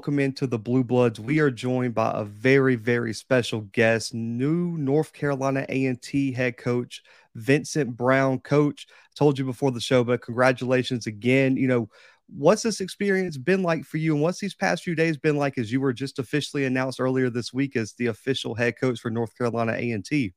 welcome into the Bluebloods. We are joined by a very, very special guest, new North Carolina A&T head coach Vincent Brown. Coach, told you before the show, but congratulations again. You know, what's this experience been like for you, and what's these past few days been like as you were just officially announced earlier this week as the official head coach for North Carolina A&T?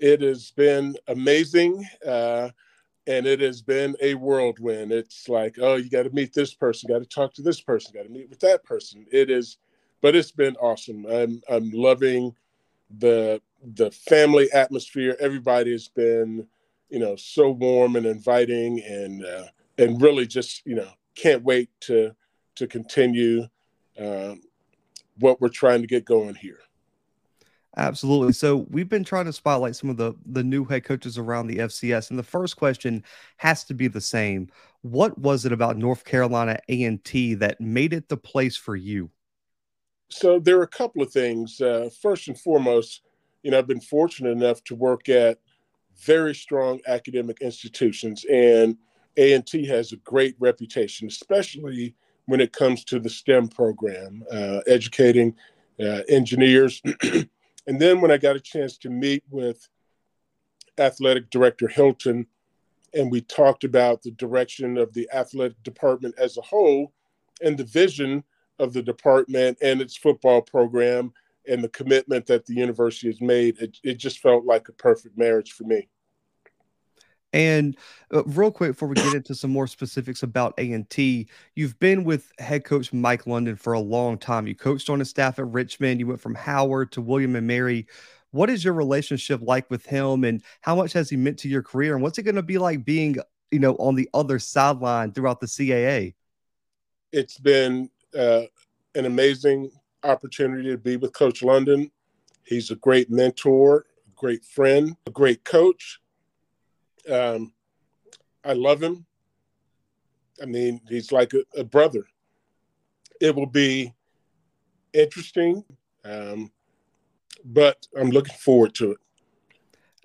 It has been amazing. Uh, and it has been a whirlwind. It's like, oh, you got to meet this person, got to talk to this person, got to meet with that person. It is, but it's been awesome. I'm I'm loving the the family atmosphere. Everybody has been, you know, so warm and inviting, and uh, and really just you know can't wait to to continue um, what we're trying to get going here. Absolutely. So we've been trying to spotlight some of the the new head coaches around the FCS, and the first question has to be the same: What was it about North Carolina A and T that made it the place for you? So there are a couple of things. Uh, first and foremost, you know, I've been fortunate enough to work at very strong academic institutions, and A and T has a great reputation, especially when it comes to the STEM program, uh, educating uh, engineers. And then when I got a chance to meet with athletic director Hilton, and we talked about the direction of the athletic department as a whole and the vision of the department and its football program and the commitment that the university has made, it, it just felt like a perfect marriage for me. And uh, real quick before we get into some more specifics about A&T, you've been with head coach Mike London for a long time. You coached on his staff at Richmond. You went from Howard to William and Mary. What is your relationship like with him and how much has he meant to your career and what's it going to be like being, you know, on the other sideline throughout the CAA? It's been uh, an amazing opportunity to be with coach London. He's a great mentor, a great friend, a great coach um, I love him. I mean, he's like a, a brother. It will be interesting, um, but I'm looking forward to it.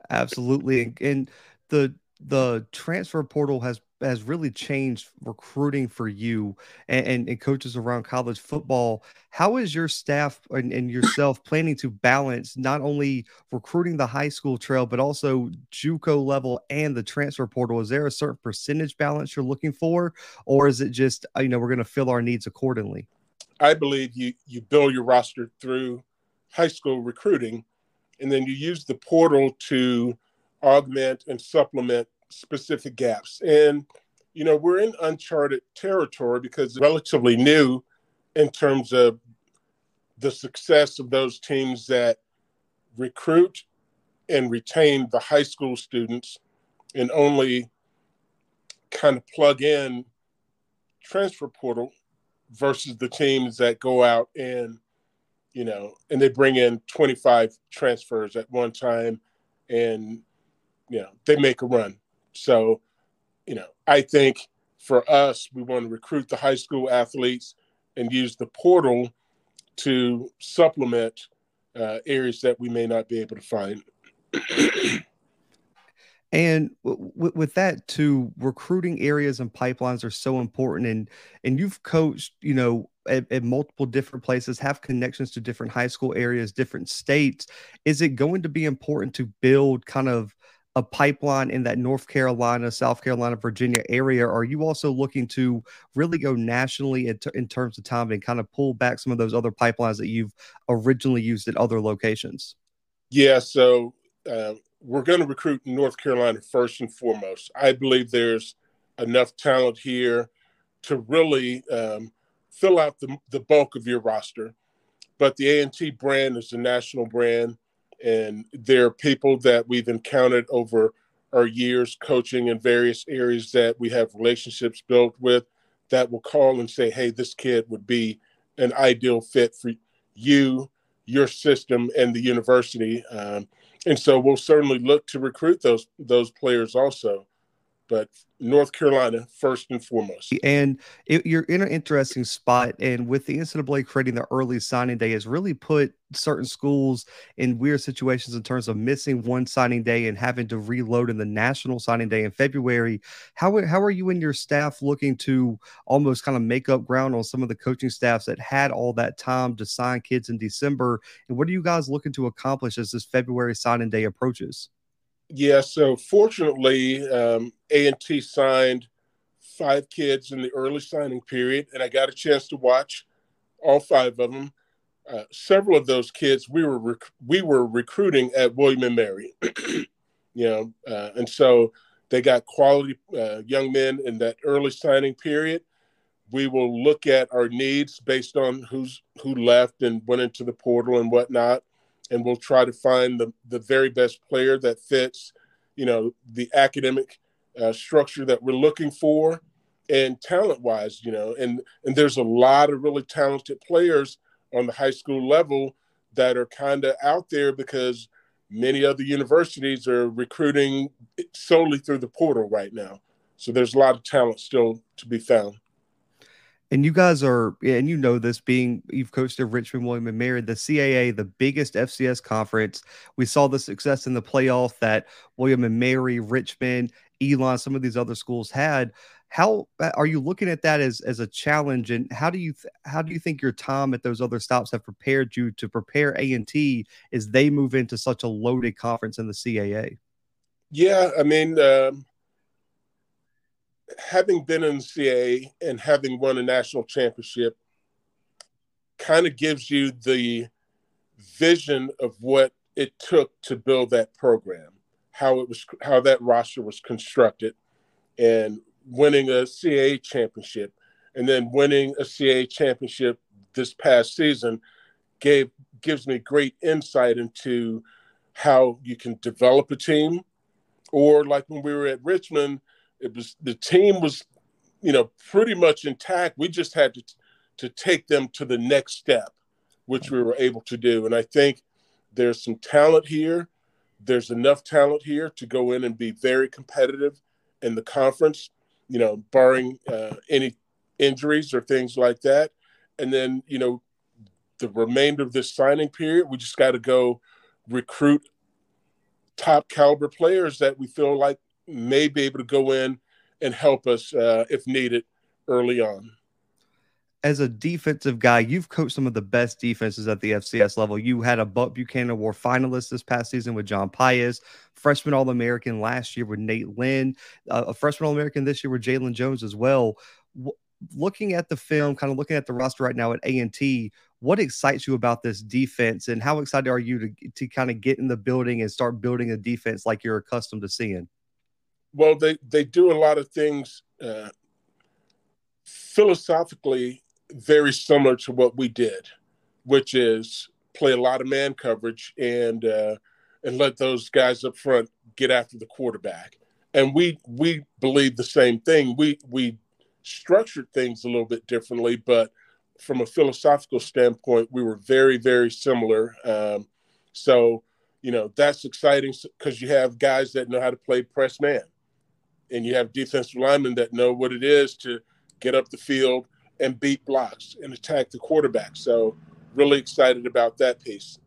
Absolutely, and the the transfer portal has has really changed recruiting for you and, and, and, coaches around college football. How is your staff and, and, yourself planning to balance not only recruiting the high school trail, but also JUCO level and the transfer portal? Is there a certain percentage balance you're looking for, or is it just uh, you know we're going to fill our needs accordingly? I believe you you build your roster through high school recruiting, and then you use the portal to augment and supplement specific gaps. And, you know, we're in uncharted territory because relatively new in terms of the success of those teams that recruit and retain the high school students and only kind of plug in transfer portal versus the teams that go out and you know and they bring in 25 transfers at one time and you know they make a run so, you know, I think for us, we want to recruit the high school athletes and use the portal to supplement uh, areas that we may not be able to find. and w- with that too, recruiting areas and pipelines are so important. And and you've coached, you know, at, at, multiple different places, have connections to different high school areas, different states. Is it going to be important to build kind of a pipeline in that North Carolina, South Carolina, Virginia area? Are you also looking to really go nationally in, t- in terms of time and kind of pull back some of those other pipelines that you've originally used at other locations? Yeah, so uh, we're going to recruit North Carolina first and foremost. I believe there's enough talent here to really um, fill out the, the bulk of your roster. But the A&T brand is a national brand and there are people that we've encountered over our years coaching in various areas that we have relationships built with that will call and say, hey, this kid would be an ideal fit for you, your system, and the university. Um, and so we'll certainly look to recruit those those players also. But North Carolina first and foremost. And it, you're in an interesting spot. And with the NCAA creating the early signing day, has really put certain schools in weird situations in terms of missing one signing day and having to reload in the national signing day in February. How, how are you and your staff looking to almost kind of make up ground on some of the coaching staffs that had all that time to sign kids in December? And what are you guys looking to accomplish as this February signing day approaches? Yeah, so fortunately, um, A&T signed five kids in the early signing period, and I got a chance to watch all five of them. Uh, several of those kids we were rec- we were recruiting at William and Mary, you know, uh, and so they got quality uh, young men in that early signing period. We will look at our needs based on who's who left and went into the portal and whatnot and we'll try to find the, the very best player that fits, you know, the academic uh, structure that we're looking for and talent wise, you know, and, and there's a lot of really talented players on the high school level that are kind of out there because many other universities are recruiting solely through the portal right now. So there's a lot of talent still to be found and you guys are, and you know this being you've coached at Richmond, William and Mary, the CAA, the biggest FCS conference. We saw the success in the playoff that William and Mary, Richmond, Elon, some of these other schools had. How uh, are you looking at that as as a challenge, and how do you th- how do you think your time at those other stops have prepared you to prepare A and T as they move into such a loaded conference in the CAA? Yeah, I mean. Um having been in CAA and having won a national championship kind of gives you the vision of what it took to build that program, how it was, how that roster was constructed, and winning a CAA championship, and then winning a CAA championship this past season gave gives me great insight into how you can develop a team, or like when we were at Richmond it was the team was, you know, pretty much intact. We just had to to take them to the next step, which we were able to do. And I think there's some talent here. There's enough talent here to go in and be very competitive in the conference, you know, barring uh, any injuries or things like that. And then, you know, the remainder of this signing period, we just got to go recruit top caliber players that we feel like may be able to go in and help us uh, if needed early on. As a defensive guy, you've coached some of the best defenses at the FCS level. You had a Buck Buchanan Award finalist this past season with John Pius, freshman All American last year with Nate Lynn, uh, a freshman All American this year with Jalen Jones as well. W- looking at the film, kind of looking at the roster right now at A and T, what excites you about this defense, and how excited are you to to kind of get in the building and start building a defense like you're accustomed to seeing? Well, they they do a lot of things uh, philosophically very similar to what we did, which is play a lot of man coverage and uh, and let those guys up front get after the quarterback. And we we believe the same thing. We we structured things a little bit differently, but from a philosophical standpoint, we were very very similar. Um, so you know that's exciting because you have guys that know how to play press man and you have defensive linemen that know what it is to get up the field and beat blocks and attack the quarterback. So, really excited about that piece.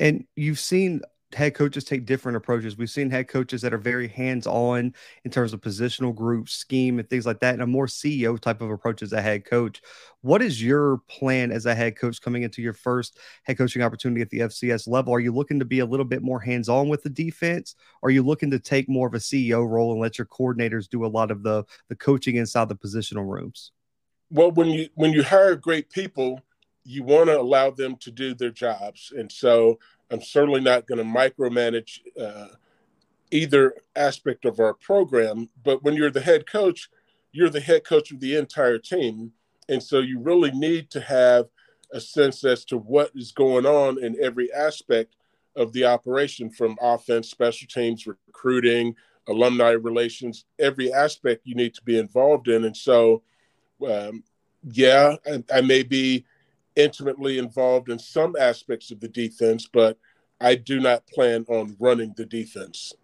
and you've seen head coaches take different approaches. We've seen head coaches that are very hands on in terms of positional group scheme and things like that, and a more CEO type of approach as a head coach. What is your plan as a head coach coming into your first head coaching opportunity at the FCS level? Are you looking to be a little bit more hands on with the defense? Are you looking to take more of a CEO role and let your coordinators do a lot of the the coaching inside the positional rooms? Well, when you when you hire great people, you want to allow them to do their jobs, and so I'm certainly not going to micromanage uh, either aspect of our program. But when you're the head coach, you're the head coach of the entire team. And so you really need to have a sense as to what is going on in every aspect of the operation from offense, special teams, recruiting, alumni relations, every aspect you need to be involved in. And so, um, yeah, I, I may be intimately involved in some aspects of the defense, but I do not plan on running the defense.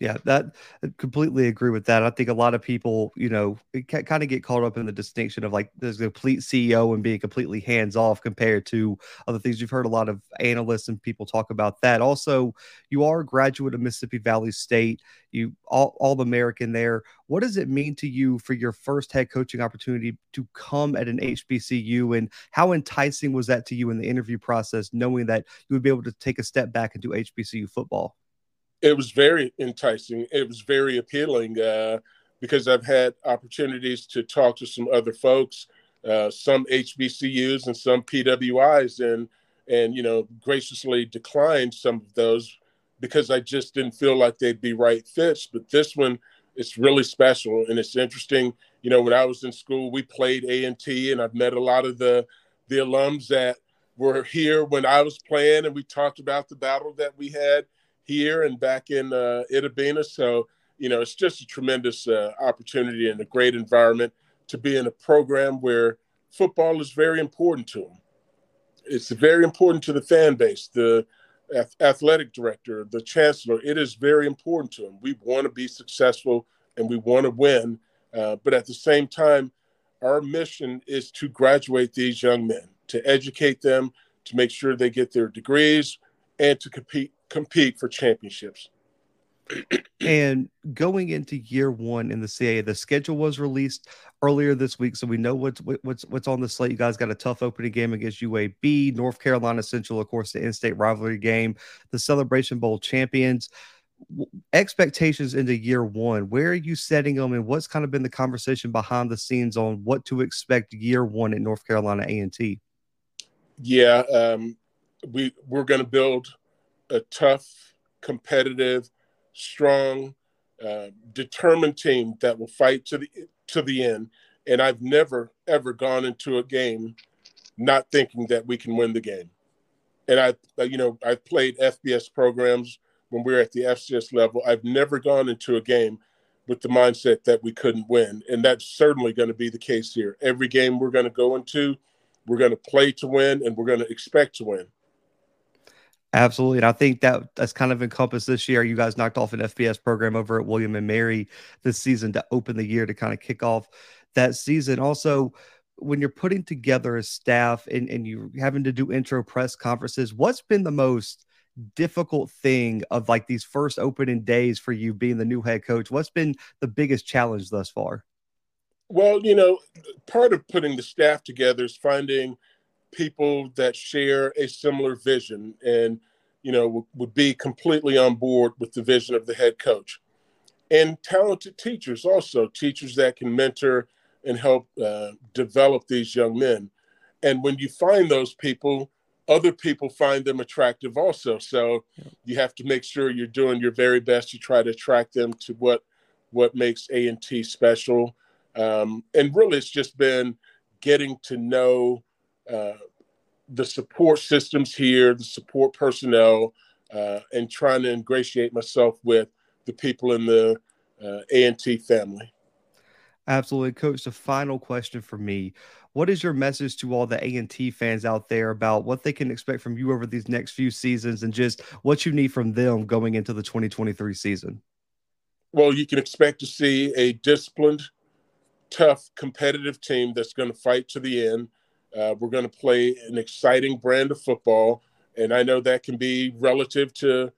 Yeah, that I completely agree with that. I think a lot of people, you know, kind of get caught up in the distinction of like there's a complete CEO and being completely hands off compared to other things. You've heard a lot of analysts and people talk about that. Also, you are a graduate of Mississippi Valley State. You all all American there. What does it mean to you for your first head coaching opportunity to come at an HBCU, and how enticing was that to you in the interview process, knowing that you would be able to take a step back and do HBCU football? It was very enticing. It was very appealing uh, because I've had opportunities to talk to some other folks, uh, some HBCUs and some PWIs, and and you know graciously declined some of those because I just didn't feel like they'd be right fits. But this one, it's really special and it's interesting. You know, when I was in school, we played A and T, and I've met a lot of the the alums that were here when I was playing, and we talked about the battle that we had here and back in uh, Itta Bena. So, you know, it's just a tremendous uh, opportunity and a great environment to be in a program where football is very important to them. It's very important to the fan base, the athletic director, the chancellor. It is very important to them. We want to be successful and we want to win. Uh, but at the same time, our mission is to graduate these young men, to educate them, to make sure they get their degrees, and to compete compete for championships. and going into year one in the CAA, the schedule was released earlier this week, so we know what's what's what's on the slate. You guys got a tough opening game against UAB, North Carolina Central, of course, the in-state rivalry game, the Celebration Bowl champions. Expectations into year one. Where are you setting them, and what's kind of been the conversation behind the scenes on what to expect year one at North Carolina A and T? Yeah, um, we we're going to build a tough, competitive, strong, uh, determined team that will fight to the to the end. And I've never ever gone into a game not thinking that we can win the game. And I, you know, I've played FBS programs when we were at the FCS level. I've never gone into a game with the mindset that we couldn't win, and that's certainly going to be the case here. Every game we're going to go into, we're going to play to win, and we're going to expect to win. Absolutely. And I think that that's kind of encompassed this year. You guys knocked off an FBS program over at William and Mary this season to open the year to kind of kick off that season. Also, when you're putting together a staff and, and you're having to do intro press conferences, what's been the most difficult thing of like these first opening days for you being the new head coach? What's been the biggest challenge thus far? Well, you know, part of putting the staff together is finding – people that share a similar vision and you know would be completely on board with the vision of the head coach. And talented teachers also teachers that can mentor and help uh, develop these young men. And when you find those people other people find them attractive also. So you have to make sure you're doing your very best to try to attract them to what what makes a&t special. Um, and really it's just been getting to know uh, the support systems here, the support personnel, uh, and trying to ingratiate myself with the people in the uh, A&T family. Absolutely, Coach. The final question for me: What is your message to all the A&T fans out there about what they can expect from you over these next few seasons, and just what you need from them going into the 2023 season? Well, you can expect to see a disciplined, tough, competitive team that's going to fight to the end uh, we're going to play an exciting brand of football, and I know that can be relative to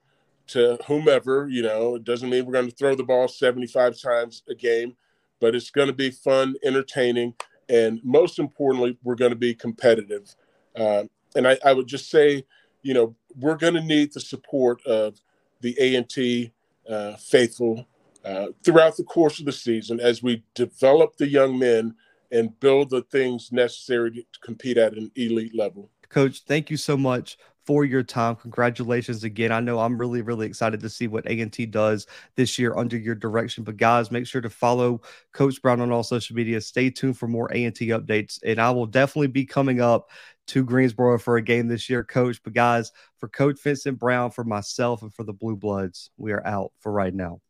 to whomever. You know, it doesn't mean we're going to throw the ball 75 times a game, but it's going to be fun, entertaining, and most importantly, we're going to be competitive. Uh, and I, I, would just say, you know, we're going to need the support of the A and T uh, faithful uh, throughout the course of the season as we develop the young men and build the things necessary to compete at an elite level. Coach, thank you so much for your time. Congratulations again. I know I'm really, really excited to see what A&T does this year under your direction. But guys, make sure to follow Coach Brown on all social media. Stay tuned for more A&T updates. And I will definitely be coming up to Greensboro for a game this year, Coach. But guys, for Coach Vincent Brown, for myself, and for the Bluebloods, we are out for right now.